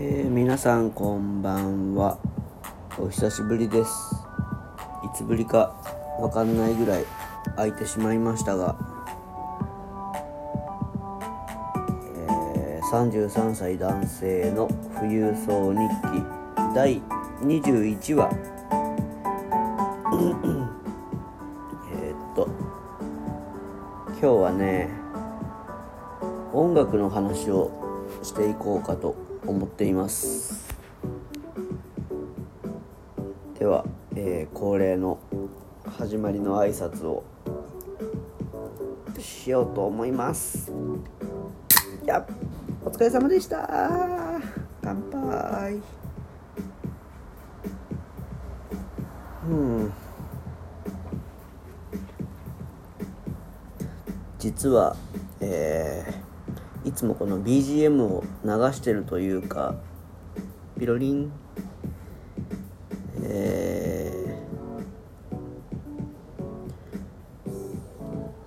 えー、皆さんこんばんは。お久しぶりです。いつぶりかわかんないぐらい空いてしまいましたが、えー、33歳男性の富裕層日記第21話えっと今日はね音楽の話をしていこうかと思っています。では、えー、恒例の始まりの挨拶をしようと思います。やお疲れ様でした。乾杯。うん。実はえーいつもこの BGM を流してるというかピロリン。え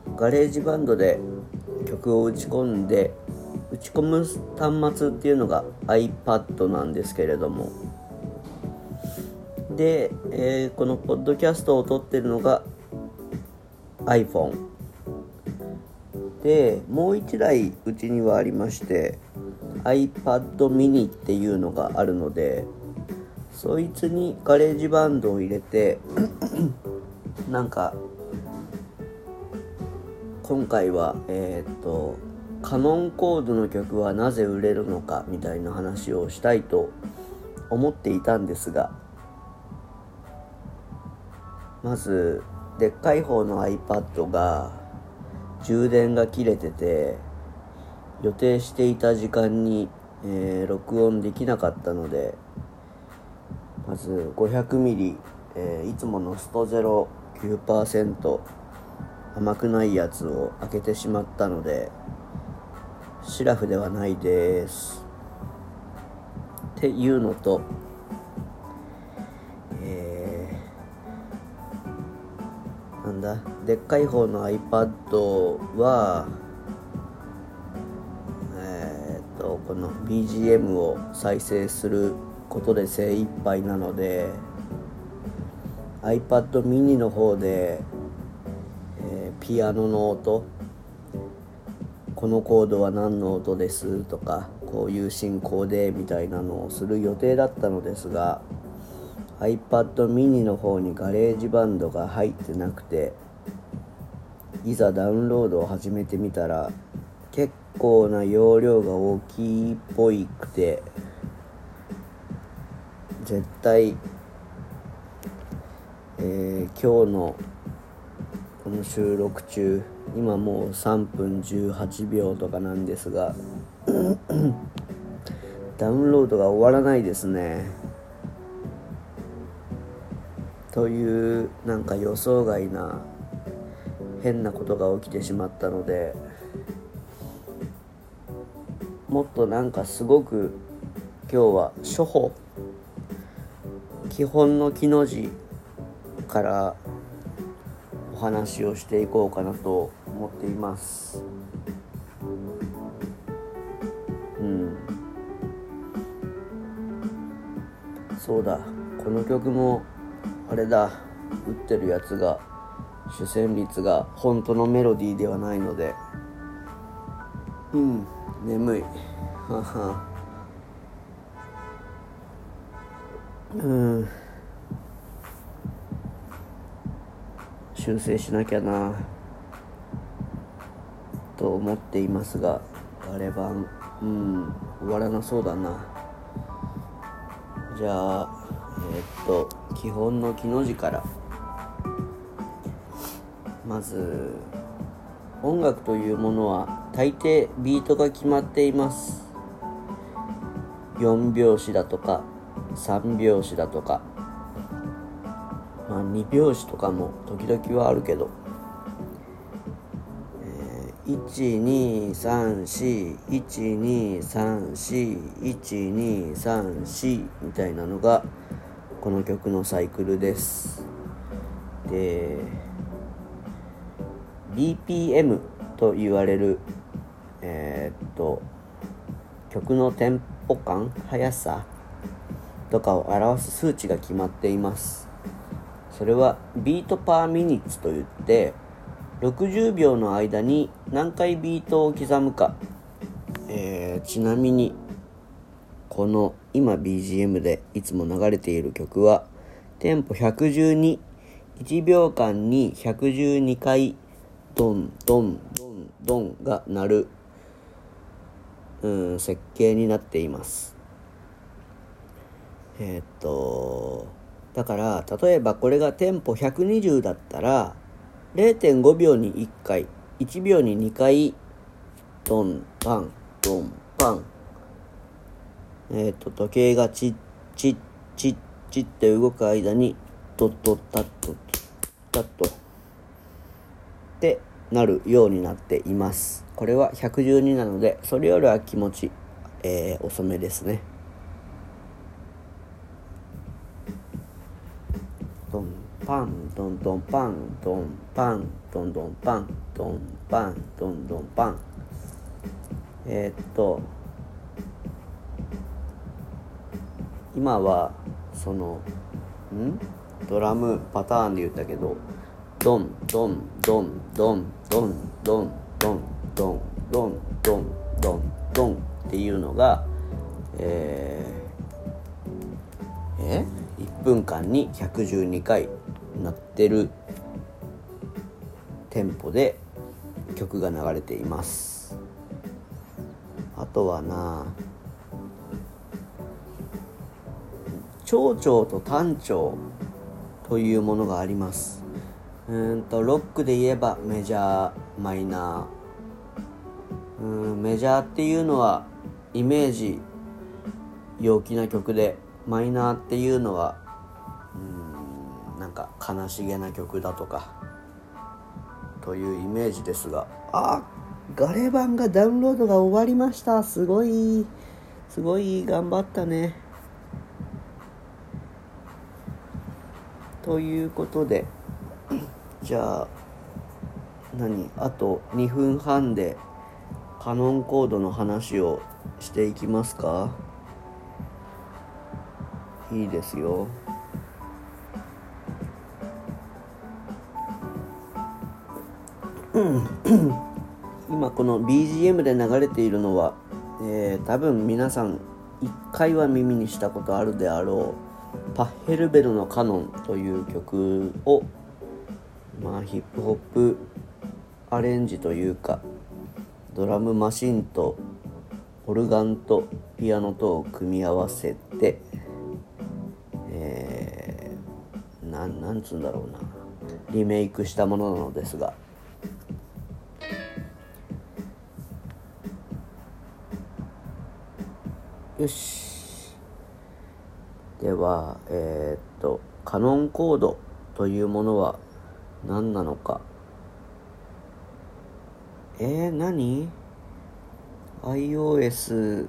ー、 GarageBand で曲を打ち込んで打ち込む端末っていうのが iPad なんですけれども。で、えー、このポッドキャストを録ってるのが iPhone でもう1台うちにはありまして iPad mini っていうのがあるのでそいつに GarageBand を入れて なんか今回はえー、っとカノンコードの曲はなぜ売れるのかみたいな話をしたいと思っていたんですがまずでっかい方の iPad が充電が切れてて予定していた時間に、えー、録音できなかったのでまず 500ml、えー、いつものストゼロ9%甘くないやつを開けてしまったのでシラフではないです。っていうのとでっかい方の iPad はえー、っとこの BGM を再生することで精一杯なので iPad mini の方で、えー、ピアノの音このコードは何の音ですとかこういう進行でみたいなのをする予定だったのですが iPad mini の方に GarageBand が入ってなくていざダウンロードを始めてみたら結構な容量が大きいっぽいくて絶対、えー、今日のこの収録中今もう3分18秒とかなんですが ダウンロードが終わらないですね。というなんか予想外な変なことが起きてしまったのでもっとなんかすごく今日は初歩基本の木の字からお話をしていこうかなと思っています。うん。そうだ。この曲もあれだ。打ってるやつが主旋律が本当のメロディーではないので。うん眠い。はは。うん。修正しなきゃな。と思っていますがあればうん終わらなそうだな。じゃあえー、っと基本の木の字から。まず音楽というものは大抵ビートが決まっています。4拍子だとか3拍子だとか。まあ2拍子とかも時々はあるけど、えー、123412341234みたいなのがこの曲のサイクルです。で BPM と言われるえー、っと曲のテン歩感速さとかを表す数値が決まっています。それは beat per minutes といって60秒の間に何回ビートを刻むか、えー、ちなみにこの今 BGM でいつも流れている曲はテンポ112 1秒間に112回ドンドンドンドンが鳴る、うん、設計になっています。えー、っとだから例えばこれがテンポ120だったら0.5秒に1回1秒に2回ドンパンドンパン。えっ、と時計がチッチッチッチッって動く間にドッドッタッドッタッドってなるようになっています。これは112なのでそれよりは気持ち、えー、遅めですね。ドンパンドンドンパンドンパンドンドンパンドンパンドンドンパン。えー、っと今はそのん？ドラムパターンで言ったけどドンドンドンドンドンドンドンドンドンドンドンドンっていうのがえー、え1分間に112回鳴ってるテンポで曲が流れていますあとはな長調と短調というものがありますうんとロックで言えばメジャーマイナー。うんメジャーっていうのはイメージ陽気な曲でマイナーっていうのはうんなんか悲しげな曲だとかというイメージですが。あガレ版がダウンロードが終わりました。すごいすごい頑張ったね。ということでじゃあ何？あと2分半でカノンコードの話をしていきますか。いいですよ。今この BGM で流れているのは、えー、多分皆さん一回は耳にしたことあるであろうパッヘルベルのカノンという曲をまあヒップホップアレンジというかドラムマシンとオルガンとピアノとを組み合わせてえー、ななんつうんだろうな。リメイクしたものなのですが。よし。ではえー、っとカノンコードというものは何なのか。えー、何？iOS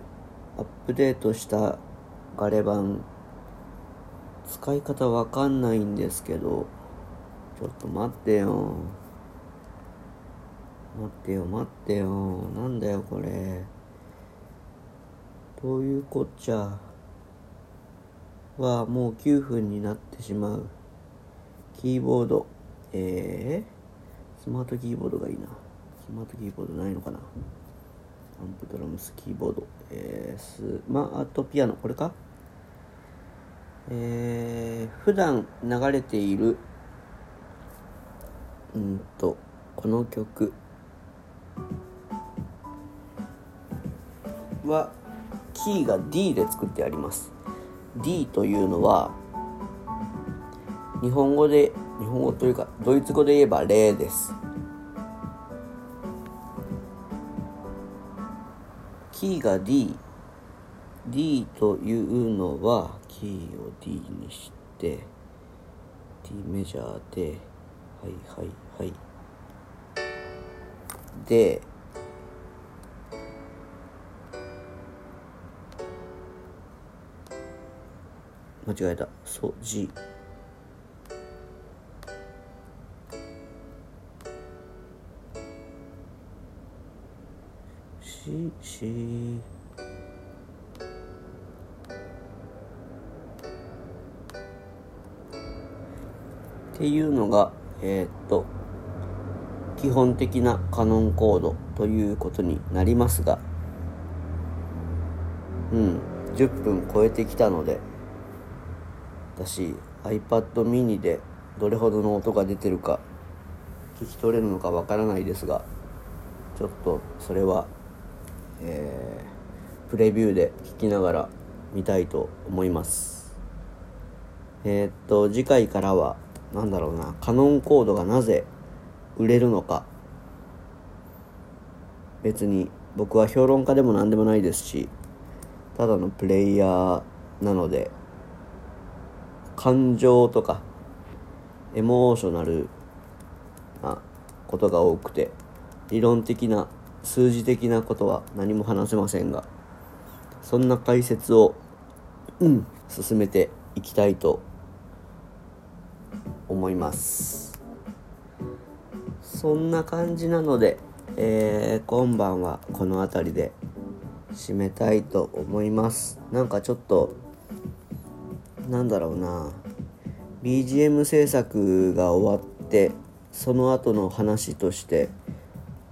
アップデートしたガレ版。使い方わかんないんですけど。ちょっと待ってよ。待ってよ待ってよ。なんだよこれ。どういうこっちゃ。はもう9分になってしまう。キーボード。えー、スマートキーボードがいいな。スマートキーボードないのかな。アンプドラムスキーボード。えー、スマートピアノ。これか。えー、普段流れているうんとこの曲。はキーが D で作ってあります。D というのは日本語で日本語というかドイツ語で言えば0です。キーが D D というのはキーを D にして D メジャーではいはいはい。で間違えた。そう G し。っていうのが、えー、っと、基本的なカノンコードということになりますが、うん、10分超えてきたので、私、iPad mini でどれほどの音が出てるか聞き取れるのかわからないですが、ちょっとそれはえー、プレビューで聞きながら見たいと思います。えー、っと次回からは何だろうなカノンコードがなぜ売れるのか。別に僕は評論家でも何でもないですしただのプレイヤーなので感情とかエモーショナルなことが多くて理論的な数字的なことは何も話せませんがそんな解説を、うん、進めていきたいと思います。そんな感じなので、えー、今晩はこの辺りで締めたいと思います。なんかちょっとなんだろうな。BGM 制作が終わってその後の話として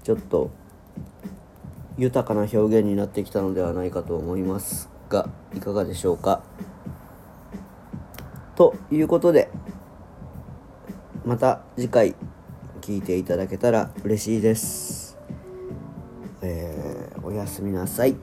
ちょっと豊かな表現になってきたのではないかと思いますがいかがでしょうか？ということでまた次回聞いていただけたら嬉しいです、えー、おやすみなさい。